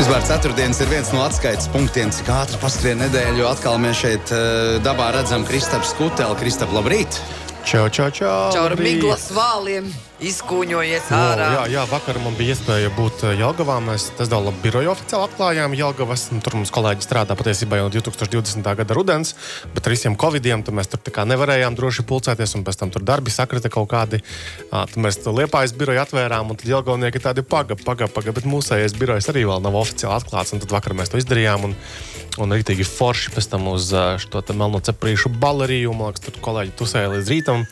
Vispār ceturtdienas ir viens no atskaites punktiem, cik ātri paskrien nedēļu. Atkal mēs šeit uh, dabā redzam Kristaps Kuteli. Kristap, labrīt! Čau, čau, čau! Caur miglas vāliem izkūņojies O, ārā. jā, jā, vakar man bija iespēja būt eh, Jelgavā. Mēs tas dala biroju oficiāli atklājām Jelgavas. Un Tur mums kolēģi strādā patiesībā jau no 2020. gada rudens, bet ar visiem covidiem tur mēs tur tā kā nevarējām droši pulcēties, un pēc tam tur darbi sakrita kaut kādi. Tad mēs to liepājas biroju atvērām, un tad Jelgavnieki tādi paga, paga, paga, bet mūsējais birojs arī vēl nav oficiāli atklāts, un tad vakar mēs to izdarījām. Un, Un rītīgi forši pēc tam uz šo melno ceprīšu baleriju. Man liekas, tur kolēģi tusēja līdz rītam.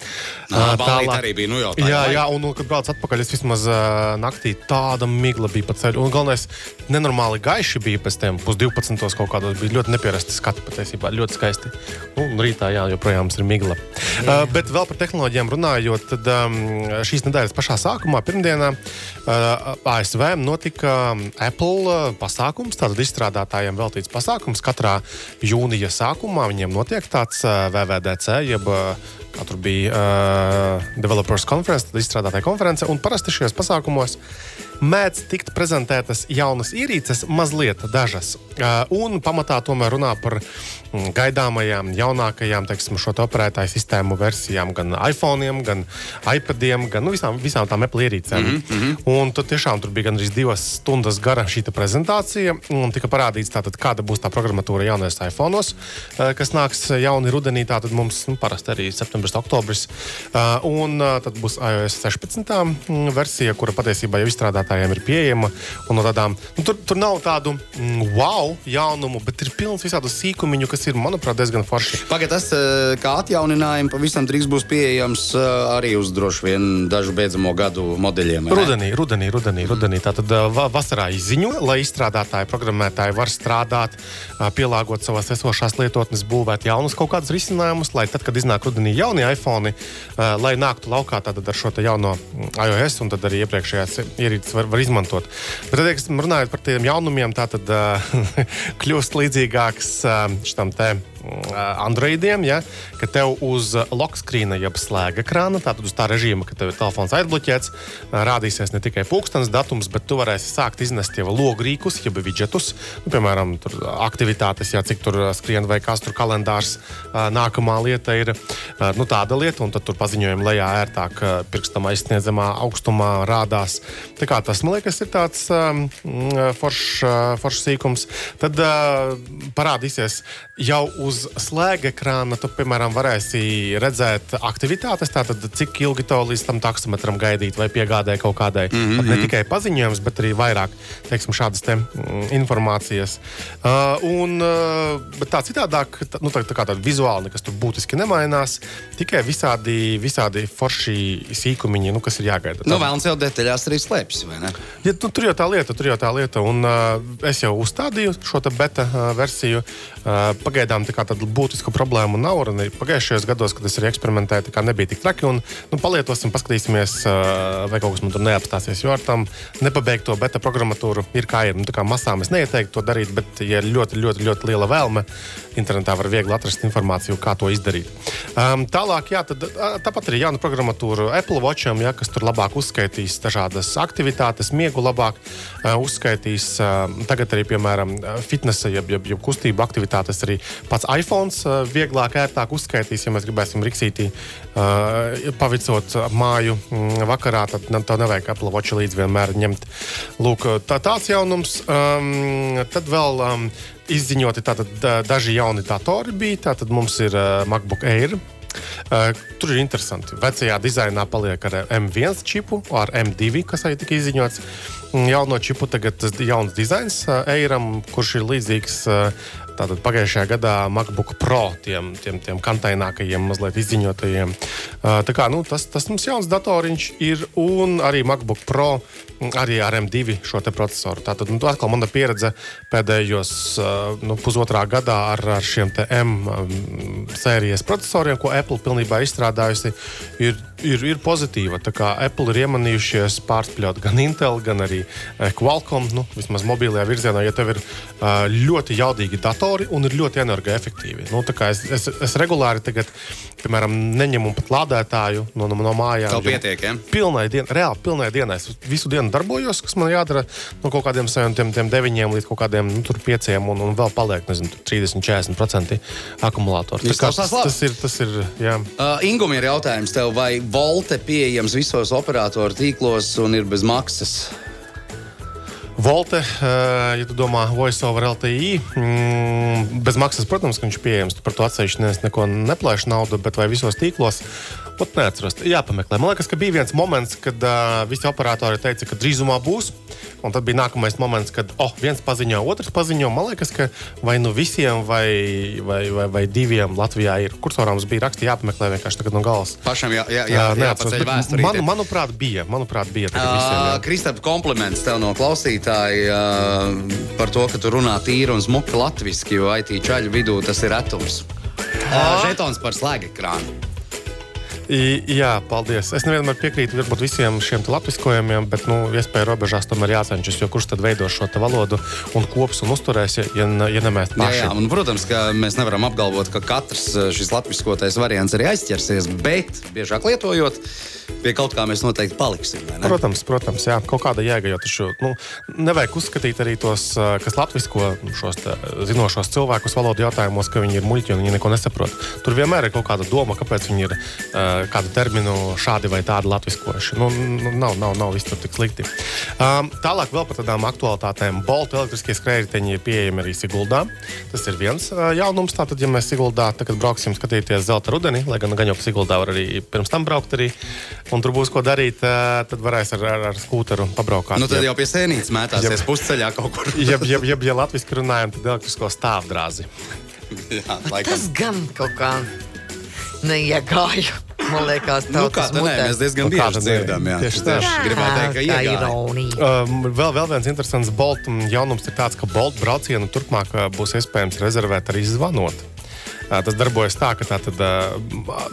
Nā, tālāk- arī bija, nu jau tā Jā, jā, un, un kad braucu atpakaļ, es vismaz uh, naktī tāda migla bija pa ceļu. Un galvenais, nenormāli gaiši bija pēc tam pusdivpadsmitos kaut kādos. Bija ļoti neparasti skati patiesībā, ļoti skaisti. Nu, Un rītā, jā, joprojām ir migla. Uh, bet vēl par tehnoloģijām runājot, tad um, šīs nedēļas pašā sākumā, pirmdienā, uh, ASV notika Apple pasākums, tātad izstrādātājiem veltīts pasākums. Katrā jūnija sākumā viņiem notiek tāds uh, VVDC, jeb uh, kā tur bija uh, Developers Conference, tad izstrādātāja konference. Parasti šajos pasākumos mēdz tikt prezentētas jaunas ierīces, mazliet dažas. Uh, un pamatā tomēr runā par mm, gaidāmajām, jaunākajām, teiksim, šo operētāju sistēmu versijām, gan iPhone, gan iPadiem, gan nu, visām, visām tām Apple ierīcēm. Mm -hmm. Un tur tiešām tur bija gandrīz divas stundas gara šī prezentācija. Tika parādīts, tātad, kāda būs tā programmatūra jaunajos iPhone, kas nāks jauni rudenī. Tātad mums nu, parasti arī septembris, oktobris. Uh, un uh, tad būs iOS 16. mm, versija, kura patiesībā jau izstrādātājiem ir pieejama. No tādām, nu, tur, tur nav tādu mm, wow jaunumu, bet ir pilns visādu sīkumiņu, kas ir, manuprāt, diezgan forši. Pagaidā tas eh, kā atjauninājums pavisam drīz būs pieejams eh, arī uz droši vien dažu beidzamo gadu modeļiem. Rudenī, rudenī, rudenī, rudenī. Tātad va- vasarā izziņo, lai izstrādātāji, programmētāji var strādāt, pielāgot savas esošās lietotnes, būvēt jaunus kaut kādus risinājumus, lai tad, kad iznāk rudenī jaunie iPhone, lai nāktu laukā ar šo jauno mm, iOS un arī iepriekšējās ierīces var, var izmantot. Bet, teiksim, runājot par tiem jaunumiem, tā tad uh, kļūst līdzīgāks uh, šitam te mm, Androidiem, ja, ka tev uz lokskrīna, jeb slēga krāna, tātad uz tā režīma, ka tev ir telefons aizbloķēts, rādīsies ne tikai pulkstenis datums, bet tu varēsi sākt iznest jau logrīkus, jeb vidžetus, nu, piemēram, aktivitātes, ja cik tur skrien vai kas tur kalendārs. Nākamā lieta ir nu, tāda lieta, un tad tur paziņojumi lejā ērtāk pirkstam aizsniedzamā augstumā rādās. Tā kā tas, man liekas, ir tāds foršs forš sīkums. Tad parādīsies jau uz slēga ekrāna, tu, piemēram, varēsi redzēt aktivitātes, tātad cik ilgi to līdz tam taksometram gaidīt vai piegādē kaut kādai. Mm -hmm. Ne tikai paziņojums, bet arī vairāk teiksim, šādas te, mm, informācijas. Uh, un, uh, tā citādāk, tā, nu, tā, tā kā tāda vizuāli nekas tur būtiski nemainās, tikai visādi, visādi forši sīkumiņi, nu, kas ir jāgaida. Nu, vēlams jau detaļās arī slēpjas, vai ne? Ja, nu, tur jau tā lieta, tur jau tā lieta. Un, uh, es jau uzstādīju šo beta uh, versiju. Pagaidām tā tādu būtisku problēmu nav. Pagājušajos gados, kad es arī eksperimentēju, tā nebija tik traki. Un, nu, palietosim, paskatīsimies, vai kaut kas man tur neapstāsies. Jo ar tam nepabeigto beta programmatūru ir kā ir. Nu, kā masām es neieteiktu to darīt, bet, ja ir ļoti, ļoti, ļoti liela vēlme, internetā var viegli atrast informāciju, kā to izdarīt. Um, tālāk, jā, tad, tāpat arī jauna programmatūra Apple Watcham, ja, kas tur labāk uzskaitīs dažādas aktivitātes, miegu labāk uh, uzskaitīs. Uh, tagad arī, piemēram, fitnesa, jeb, jeb, jeb kustību aktivitātes arī pats iPhone uh, vieglāk, ērtāk uzskaitīs, ja mēs gribēsim riksītī uh, pavicot māju mm, vakarā, tad to nevajag Apple Watch līdzi vienmēr ņemt. Lūk, tā, tāds jaunums. Um, tad vēl um, izziņoti tātad, da- daži jauni datori bija. Tātad mums ir uh, MacBook Air. Uh, tur ir interesanti. Vecajā dizainā paliek ar M1 čipu, ar M2, kas arī tika izziņots. Mm, Jauno čipu tagad tas jauns dizains uh, Airam, kurš ir līdzīgs uh, tātad pagājušajā gadā MacBook Pro, tiem, tiem, tiem kantainākajiem, mazliet izziņotajiem. Tā kā nu, tas, tas mums jauns datoriņš ir, un arī MacBook Pro, arī ar M2 šo procesoru. Tātad nu, atkal mana pieredze pēdējos nu, pusotrā gadā ar, ar šiem M sērijas procesoriem, ko Apple pilnībā izstrādājusi, ir, ir, ir pozitīva. Tā kā Apple ir iemanījušies pārspļaut gan Intel, gan arī Qualcomm, nu, vismaz mobilajā virzienā, ja tev ir ļoti jaudīgi datori, akumulatori un ir ļoti energoefektīvi. Nu, tā es, es, es regulāri tagad, piemēram, neņemu pat lādētāju no, no, no mājām. Jo pietiek, ja? Pilnai dienai, reāli pilnai dienai. Es visu dienu darbojos, kas man jādara no kaut kādiem saviem tiem, tiem deviņiem līdz kaut kādiem nu, pieciem, un, un vēl paliek nezinu, tur 30, 40% akumulātori. Tā kā Tas, tas ir, tas ir, jā. Uh, Ingūna ir jautājums tev, vai Volte pieejams visos operatoru tīklos un ir bez maksas? Volte, eh, ja tu domā, voice over LTI, mm, bez maksas, protams, ka viņš ir pieejams. Tu par to atsevišķi nes- neko neplēši naudu, bet vai visos tīklos? Pat neatceros. Jāpameklē. Man liekas, ka bija viens moments, kad uh, visi operatori teica, ka drīzumā būs. Un tad bija nākamais moments, kad oh, viens paziņo, otrs paziņo. Man liekas, ka vai nu visiem, vai, vai, vai, vai diviem Latvijā ir. Kursorāms bija rakstīts, jāpameklē vienkārši tagad no galvas. Pašam jā, jā, jā, bet vēsturī. man, manuprāt, bija. Manuprāt, bija. Uh, jā. Kristap, kompliments tev no klausītāja uh, par to, ka tu runā tīri un smuki latviešu, jo IT čaļu vidū tas ir retums. Uh, žetons par slēgu ekrānu. I, jā, paldies. Es nevienmēr piekrītu varbūt, visiem šiem latviskojumiem, bet, nu, iespēja robežās tomēr jācenšas, jo kurš tad veido šo valodu un kops un uzturēs, ja, ja, ja ne mēs Jā, paši. jā, un, protams, ka mēs nevaram apgalvot, ka katrs uh, šis latviskotais variants arī aizķersies, bet biežāk lietojot, pie kaut kā mēs noteikti paliksim. Protams, protams, jā, kaut kāda jēga, jo taču nu, nevajag uzskatīt arī tos, ā, kas latvisko šos te, zinošos cilvēkus valodu jautājumos, ka viņi ir muļķi un viņi neko nesaprot. Tur vienmēr ir kaut kāda doma, kāpēc viņi ir uh, kādu terminu šādi vai tādi latviskojuši. Nu, nu, nav, nav, nav viss tur tik slikti. Um, tālāk vēl par tādām aktualitātēm. Bolta elektriskie skrējēji ir pieejami arī Siguldā. Tas ir viens uh, jaunums. Tātad, ja mēs Siguldā tagad brauksim skatīties zelta rudeni, lai gan, gan jau Siguldā var arī pirms tam braukt arī, un tur būs ko darīt, uh, tad varēs ar, ar, ar skūteru pabraukāt. Nu, tad Ja- jau pie sēnītes mētāsies pusceļā kaut kur. Ja, ja, ja, ja latviešu runājam, tad elektrisko stāvdrāzi. jā, laikam. Tas gan kaut kā neiegāja. Man liekas, Nu, kā tā, nē, mēs diezgan Nu, bieži nē? dzirdam. Jā, Tieši Tas tā. gribētu teikt, ka tā ir ironija. Um, vēl, vēl viens interesants Bolt jaunums ir tāds, ka Bolt braucienu turpmāk uh, būs iespējams rezervēt arī zvanot. Uh, Tas darbojas tā, ka tātad, uh,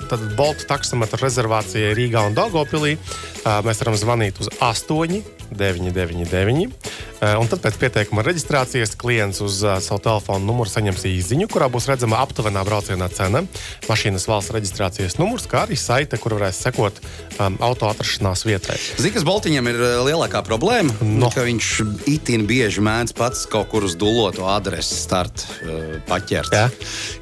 tad Bolta taksometra rezervācija Rīgā un Dārgopilī uh, mēs varam zvanīt uz 8, 999. uh, Un tad pēc pieteikuma reģistrācijas klients uz uh, savu telefonu numuru saņems īsiņu, kurā būs redzama aptuvenā braucienā cena, mašīnas valsts reģistrācijas numurs, kā arī saite, kur varēs sekot um, auto atrašanās vietai. Zini, kas Baltiņam ir eh, lielākā problēma? No. Ka viņš itin bieži mēdz pats kaut kur uz dulloto adresi start uh, paķert. Jā.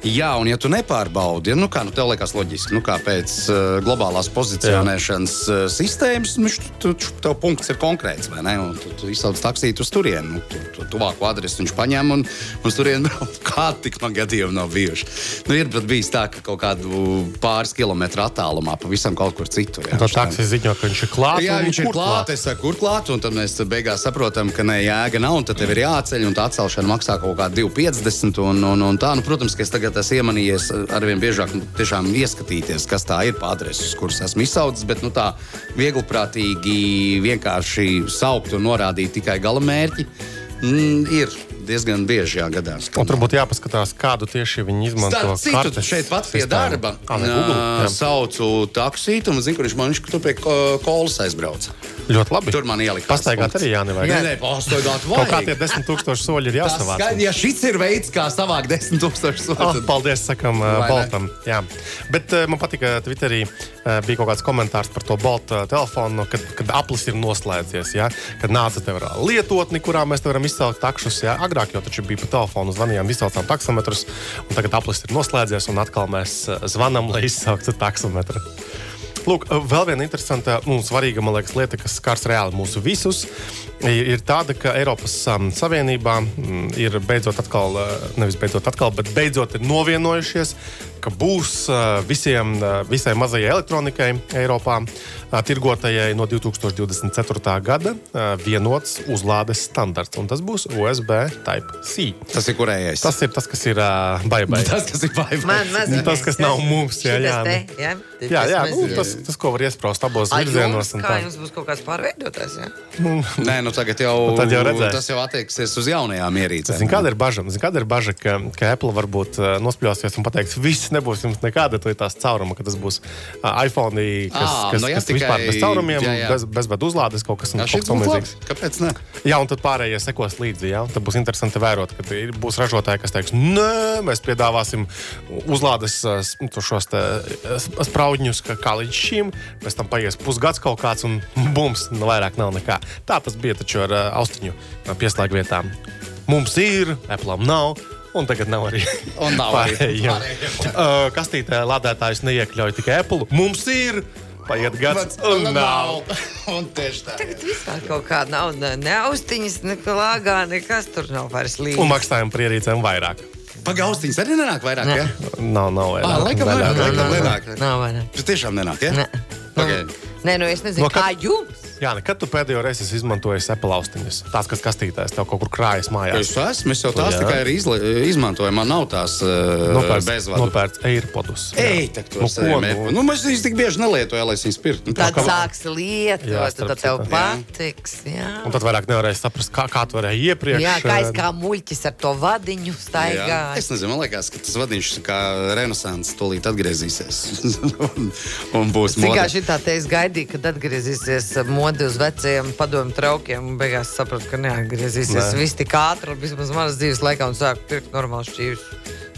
Jā, un ja tu nepārbaudi, nu kā nu, tev liekas loģiski, nu kā pēc uh, globālās pozicionēšanas uh, sistēmas, nu, tu, tu, tev punkts ir konkrēts, vai ne? Un tu, tu izsauc taksītu uz turieni, nu, tu, tu tuvāko adresi viņš paņem un uz turieni brauc. Kādi tik man gadījumi nav bijuši? Nu, ir bijis tā, ka kaut kādu pāris kilometru attālumā pavisam kaut kur citur. jā, šitā- taksi ziņo, ka viņš ir klāts. Jā, viņš ir klāts. Es saku, kur klāts, un tad mēs beigās saprotam, ka ne jēga nav, un tad tev ir jāceļ, un tā atcelšana maksā kaut kādā 2,50. Un, un, un tā, nu, protams, ka es tagad esmu iemanījies arvien biežāk nu, tiešām ieskatīties, kas tā ir pa adresi, uz kuras esmu izsaucis, bet nu, tā viegliprātīgi vienkārši saukt un norādīt tikai gala mērķi mm, ir diezgan bieži jāgadās. Un tur būtu jāpaskatās, kādu tieši viņi izmanto. Citu, šeit pat pie darba ne Google? Jā. saucu taksītu, un zinu, kur viņš man viņš tur pie ko- kolas aizbrauca. Ļoti labi. Tur man ielika. Pastaigāt arī jānevajag. Nē, nē, pastaigāt Kaut kā tie vajag. desmit tūkstoši soļi ir Tas jāsavāc. skaidrs, ja šis ir veids, kā savākt desmit tūkstošus Oh, soļus. paldies, sakam, Vai ne? Boltam. Jā. Bet man patīk, ka Twitterī bija kaut kāds komentārs par to Bolta telefonu, kad, kad aplis ir noslēdzies. Ja? Kad nāca te varā lietotni, kurā mēs te varam izcelt takšus. Ja? Agrāk jau bija pa telefonu zvanījām, izcēlām taksometrus, un tagad aplis ir noslēdzies, un atkal mēs uh, zvanām, lai izsauktu taksometru. Lūk, vēl viena interesanta un svarīga liekas, lieta, kas skars reāli mūsu visus, ir tāda, ka Eiropas um, Savienībā mm, ir beidzot atkal, uh, nevis beidzot atkal, bet beidzot ir novienojušies, ka būs visiem, visai mazajai elektronikai Eiropā tirgotajai no 2024. gada vienots uzlādes standarts, un tas būs USB Type-C. Tas ir kurējais. Tas ir tas, kas ir baibai. tas, kas ir baigts. Mazliet. Tas, kas nav mums, jā, jā, Šitas nu. te, jā, Jā, jā, nu, tas, tas, ko var iesprāst abos virzienos. kā jums būs kaut kāds pārveidotājs? Ja? Nē, nu tagad jau, Nu, jau redzēs. tas jau attieksies uz jaunajām ierīcēm. Zini, kāda ir bažas? Kāda ir bažas, ka, ka Apple varbūt nospļausies un pateiks, viss viss nebūs jums nekāda tās cauruma, ka tas būs iPhone, kas, Ā, kas, nu jā, kas tikai- vispār bez caurumiem, jā, jā. bez, bez vadu uzlādes kaut kas, Jā, kaut šis kas tam būtu līdzīgs. labi. Kāpēc ne? Jā, un tad pārējie sekos līdzi. Jā. Tad būs interesanti vērot, ka būs ražotāji, kas teiks, nē, mēs piedāvāsim uzlādes tu šos spraudņus, ka, kā līdz šim. Pēc tam paies pusgads kaut kāds, un bums, nu, vairāk nav nekā. Tā tas bija taču ar austiņu pieslēgvietām. Mums ir, Apple nav. Un tagad nav arī. Un nav arī pārējiem. pārējiem. Uh, kastītē lādētājs neiekļauj tikai Apple. Mums ir, paiet gads, un nav. Un tieši tā. Tagad vispār kaut kā nav ne, ne austiņas, ne lāgā, nekas tur nav vairs līdzi. Un maksājam par ierīcēm vairāk. Pagaustiņas arī nenāk vairāk, Ne. ja? Nav, nav vairāk. Ā, laikam Vairāk. vairāk, laikam nenāk. nav vairāk. Tas tiešām nenāk, ja? Ne. Okay. Nē, nu es nezinu, No kā jums. Jā, nekad tu pēdējo reizi esi izmantojis Apple austiņas. Tās, kas kastītēs, tev kaut kur krājas mājās. Es esmu, es jau tās Jā. tikai ir izla- izmantoju. Man nav tās uh, Nopērts, bezvadu. nopērts AirPodus. Ej, tak Nu, tos ko, nu, mēs viņus tik bieži nelietoju, lai es viņus pirktu. Nu, Tad kā- sāks lietot, tad tev patiks. Jā, Un tad vairāk nevarēja saprast, kā, kā tu varēji iepriekš. jā kā es eh, kā muļķis ar to vadiņu staigāju. Es nezinu, man liekas, ka tas vadiņš kā renaissance tūlīt atgriezīsies. un, un būs kā mode. šitā te es gaidīju, kad atgriezīsies mode uz veciem padomu traukiem, un beigās sapratu, ka neatgriezīsies. Nē. Viss tik ātri, vismaz manas dzīves laikā, un sāku pirkt normālu šķīvis.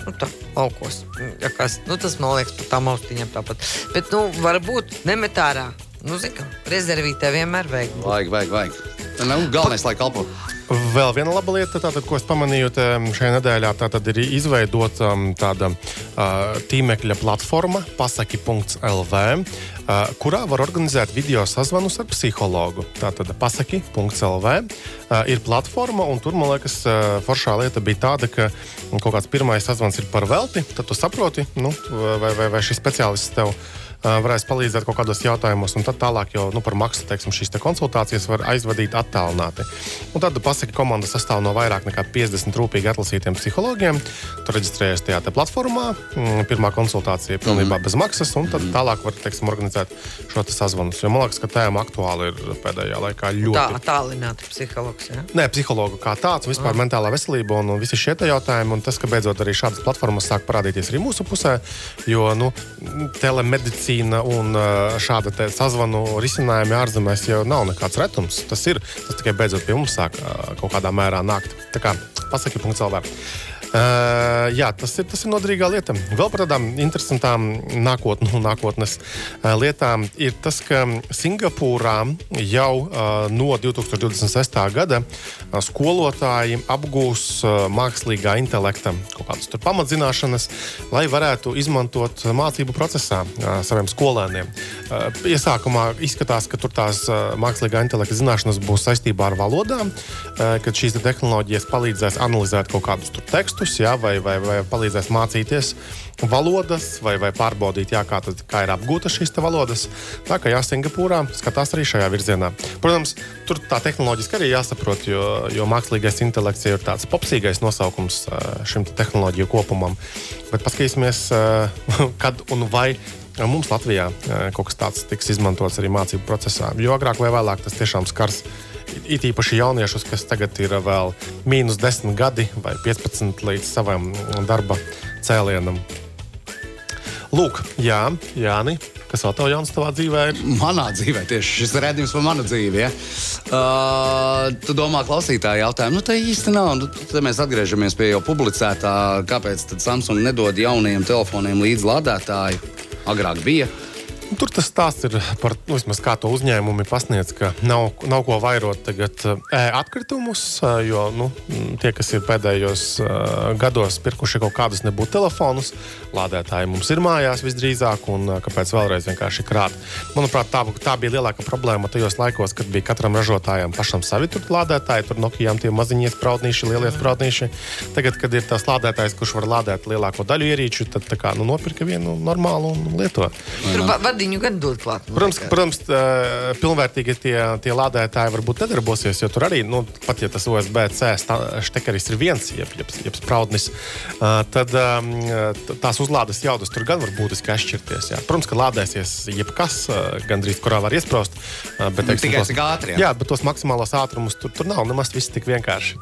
Nu, tā, laukos. Ja kas, nu, tas man liekas, par tām austiņām tāpat. Bet, nu, varbūt nemetārā. Nu, kā rezervītē vienmēr vajag. Vajag, vajag, vajag. Nu, galvenais, lai kalpo. Vēl viena laba lieta, tātad, ko es pamanīju šajā nedēļā, tātad ir izveidota um, tāda uh, tīmekļa platforma, pasaki.lv, uh, kurā var organizēt video sazvanus ar psihologu. Tātad pasaki.lv uh, ir platforma, un tur, man liekas, uh, foršā lieta bija tāda, ka kaut kāds pirmais sazvans ir par velti, tad tu saproti, nu, vai, vai, vai šis speciālists tev uh, varēs palīdzēt kaut kādos jautājumos, un tad tālāk jau nu, par maksu teiksim, šīs te konsultācijas var aizvadīt attālināti. Un tad pasaka, komanda sastāv no vairāk nekā 50 rūpīgi atlasītiem psihologiem. Tu reģistrējies tajā te platformā, mm, pirmā konsultācija ir pilnībā bez maksas, un tad tālāk var teiksim, organizēt šo. Jo man liekas, ka tēma aktuāli ir pēdējā laikā ļoti. Tā, tālināti psihologs. Ja? Nē, psihologu kā tāds, vispār mm. mentālā veselība un, un visi šie jautājumi. Un tas, ka beidzot arī šādas platformas sāk parādīties arī mūsu pusē, jo nu, telemedicīna un ā, šāda te sazvanu risinājumi ārzemēs jau nav nekāds retums. Tas ir, tas tikai beidzot pie mums sāk kaut kādā mērā nākt. Tā kā pasaki, punkts LV. Uh, jā, tas ir, tas ir noderīgā lieta. Vēl par tādām interesantām nākot, nu, nākotnes uh, lietām ir tas, ka Singapūrā jau uh, no 2026. gada uh, skolotāji apgūs uh, mākslīgā intelekta kaut kādas pamatzināšanas, lai varētu izmantot mācību procesā uh, saviem skolēniem. Uh, iesākumā izskatās, ka tur tās uh, mākslīgā intelekta zināšanas būs saistībā ar valodām, uh, kad šīs te tehnoloģijas palīdzēs analizēt kaut kādus tur tekstus, jā, vai, vai, vai palīdzēs mācīties valodas, vai, vai pārbaudīt, jā, kā, tad, kā ir apgūtas šīs valodas. Tā kā jā, Singapūrā skatās arī šajā virzienā. Protams, tur tā tehnoloģiski arī jāsaprot, jo, jo mākslīgais intelekts ir tāds popsīgais nosaukums šim te tehnoloģiju kopumam. Bet paskatīsimies, kad un vai mums Latvijā kaut kas tāds tiks izmantots arī mācību procesā. Jo agrāk vai vēlāk tas tiešām skars it īpaši jauniešus, kas tagad ir vēl mīnus 10 gadi vai 15 līdz savam darba cēlienam. Lūk, jā, Jāni, kas vēl tev jauns tavā dzīvē ir? Manā dzīvē tieši šis redzējums par manu dzīvi. Ja? Uh, tu domā, klausītāji, jautājumu, nu tā īsti nav. Nu, tad mēs atgriežamies pie jau publicētā, kāpēc Samsung nedod jaunajiem telefoniem līdz lādētāju. Agrāk bija. Tur tas stāsts ir par nu, vismaz kā to uzņēmumi pasniedz, ka nav, nav ko vairot tagad e, atkritumus, e, jo nu, tie, kas ir pēdējos e, gados pirkuši kaut kādus nebūtu telefonus, lādētāji mums ir mājās visdrīzāk, un e, kāpēc vēlreiz vienkārši krāt. Manuprāt, tā, tā bija lielākā problēma tajos laikos, kad bija katram ražotājam pašam savi tur lādētāji, tur Nokijām tie maziņie spraudnīši, lielie spraudnīši. Tagad, kad ir tas lādētājs, kurš var lādēt lielāko daļu ierīču, tad kā, nu, nopirka vienu normālu un lieto. Va- ladiņu gan dod klāt. Protams, liekas. protams pilnvērtīgi tie, tie lādētāji varbūt nedarbosies, jo tur arī, nu, pat ja tas USB-C štekeris ir viens, jeb, jeb, jeb spraudnis, tad tās uzlādes jaudas tur gan var būtiski atšķirties. Jā. Protams, ka lādēsies jebkas, gandrīz kurā var iesprāst. Bet, Nu, tikai cik ātri, jā. Jā, bet tos maksimālos ātrumus tur, tur nav nemaz viss tik vienkārši.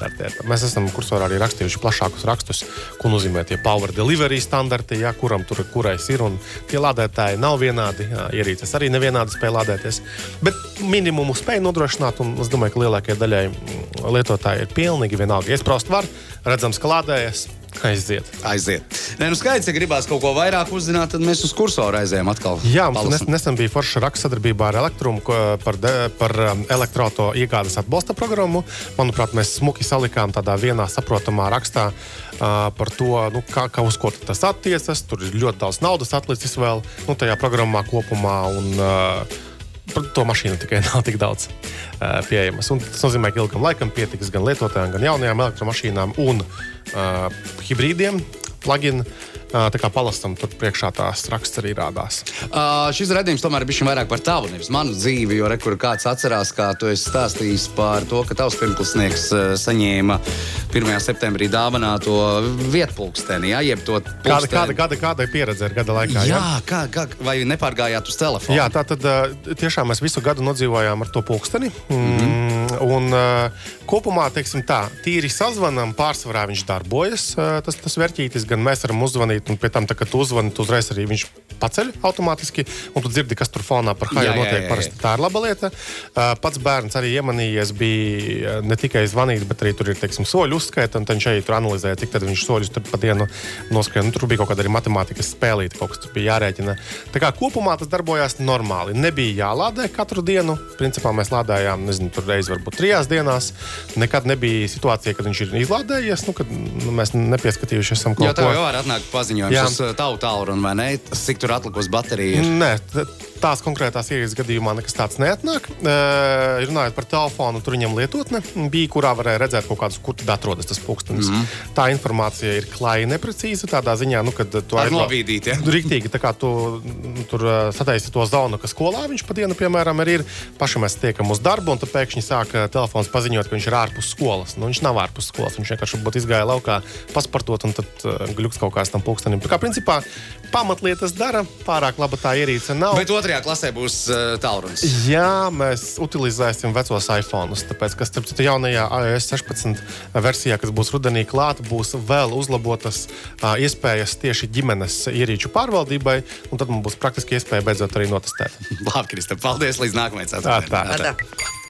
Mēs esam kursorā arī rakstījuši plašākus rakstus, ko nozīmē tie power delivery standarti, jā, kuram tur kurais ir. Un tie lādētāji nav vienādi, jā, ierīces arī nevienādi spēj lādēties. Bet minimumu spēj nodrošināt, un es domāju, ka lielākajai daļai mm, lietotāji ir pilnīgi vienalga. Iesprāst var, redzams, ka lādējas. Aiziet. Aiziet. Nē, nu skaidrs, ja gribās kaut ko vairāk uzzināt, tad mēs uz kursoru aizējām atkal. Jā, mums nes, nesen bija forša raksta sadarbībā ar Elektrumu par, de, par um, elektroautorāta iegādes atbalsta programmu. Manuprāt, mēs smuki salikām tādā vienā saprotamā rakstā uh, par to, nu, kā, kā uz ko tas attiecas. Tur ir ļoti daudz naudas atlicis vēl nu, tajā programmā kopumā. Un, uh, to mašīnu tikai nav tik daudz uh, pieejamas. Un tas nozīmē, ka ilgam laikam pietiks gan lietotājiem, gan jaunajām elektromašīnām un uh, hibrīdiem, plug-in. Tā kā palastam, tur priekšā tās raksts arī rādās. Uh, šis redzējums tomēr ir bijis vairāk par tavu, nevis manu dzīvi. Jo rekur kāds atcerās, kā tu esi stāstījis par to, ka tavs pirmklasnieks uh, saņēma 1. septembrī dāvināto vietpulksteni, jā, jeb to Kāda, pulksteni. kāda, kāda, kāda ir pieredze ar gada laikā? Jā, kā, kā, vai nepārgājāt uz telefonu? Jā, tā tad uh, tiešām mēs visu gadu nodzīvojām ar to pulksteni. Mm, un uh, kopumā, teiksim tā, tīri sazvanām, pārsvarā viņš darbojas. Uh, tas, tas vērtītis, gan mēs varam uzzvanīt, un pie tam, tā, kad tu uzreiz arī viņš paceļ automātiski, un tu dzirdi, kas tur fonā par Jā, haju jā, notiek. jā, jā. Parasti tā ir laba lieta. Pats bērns arī iemanījies, bija ne tikai zvanīt, bet arī tur ir teiksim, soļu uzskaita, un viņš arī tur analizēja, cik tad viņš soļus pa dienu noskrien. Nu, tur bija kaut kāda arī matemātikas spēlīte, kaut kas tur bija jārēķina. Tā kā kopumā tas darbojās normāli. Nebija jālādē katru dienu. Principā mēs lādējām, nezinu, tur reizes varbūt trijās dienās. Nekad nebija situācija, kad viņš ir izlādējies, nu, kad nu, mēs nepieskatījušies kaut Jo tev ko. jau var atnākt paziņojums Jā. uz tavu tālruni, vai ne? Cik tur atlikusi baterija? ir? Nē, tās konkrētās ierīces gadījumā nekas tāds neatnāk. Uh, runājot par telefonu, tur viņam lietotne bija, kurā varēja redzēt kaut kādus, kur tad atrodas tas pulkstenis. Mm. -hmm. Tā informācija ir klāja neprecīza tādā ziņā, nu, kad tu Ar aizbrauc- novīdīt, ja? Rīktīgi, tā kā tu nu, tur uh, sataisi to zonu, ka skolā viņš pa dienu, piemēram, arī ir. Paši mēs tiekam uz darbu, un tad pēkšņi sāk telefons paziņot, ka viņš ir ārpus skolas. Nu, viņš nav ārpus skolas, viņš vienkārši būtu izgājis laukā, pasportot, un tad uh, gluks kaut kāds tam pulkstenim. Tā kā principā pamatlietas dara, pārāk laba tā ierīce nav. Bet otrajā klasē būs uh, tālrunis. Jā, mēs utilizēsim vecos iPhone. Tāpēc, ka starp citu jaunajā iOS 16 versijā, kas būs rudenī klāta, būs vēl uzlabotas uh, iespējas tieši ģimenes ierīču pārvaldībai. un Tad mums būs praktiski iespēja beidzot arī notestēt. Labi, Krista, paldies līdz nākamajai Tā, ceturtdienai. tā. Atā.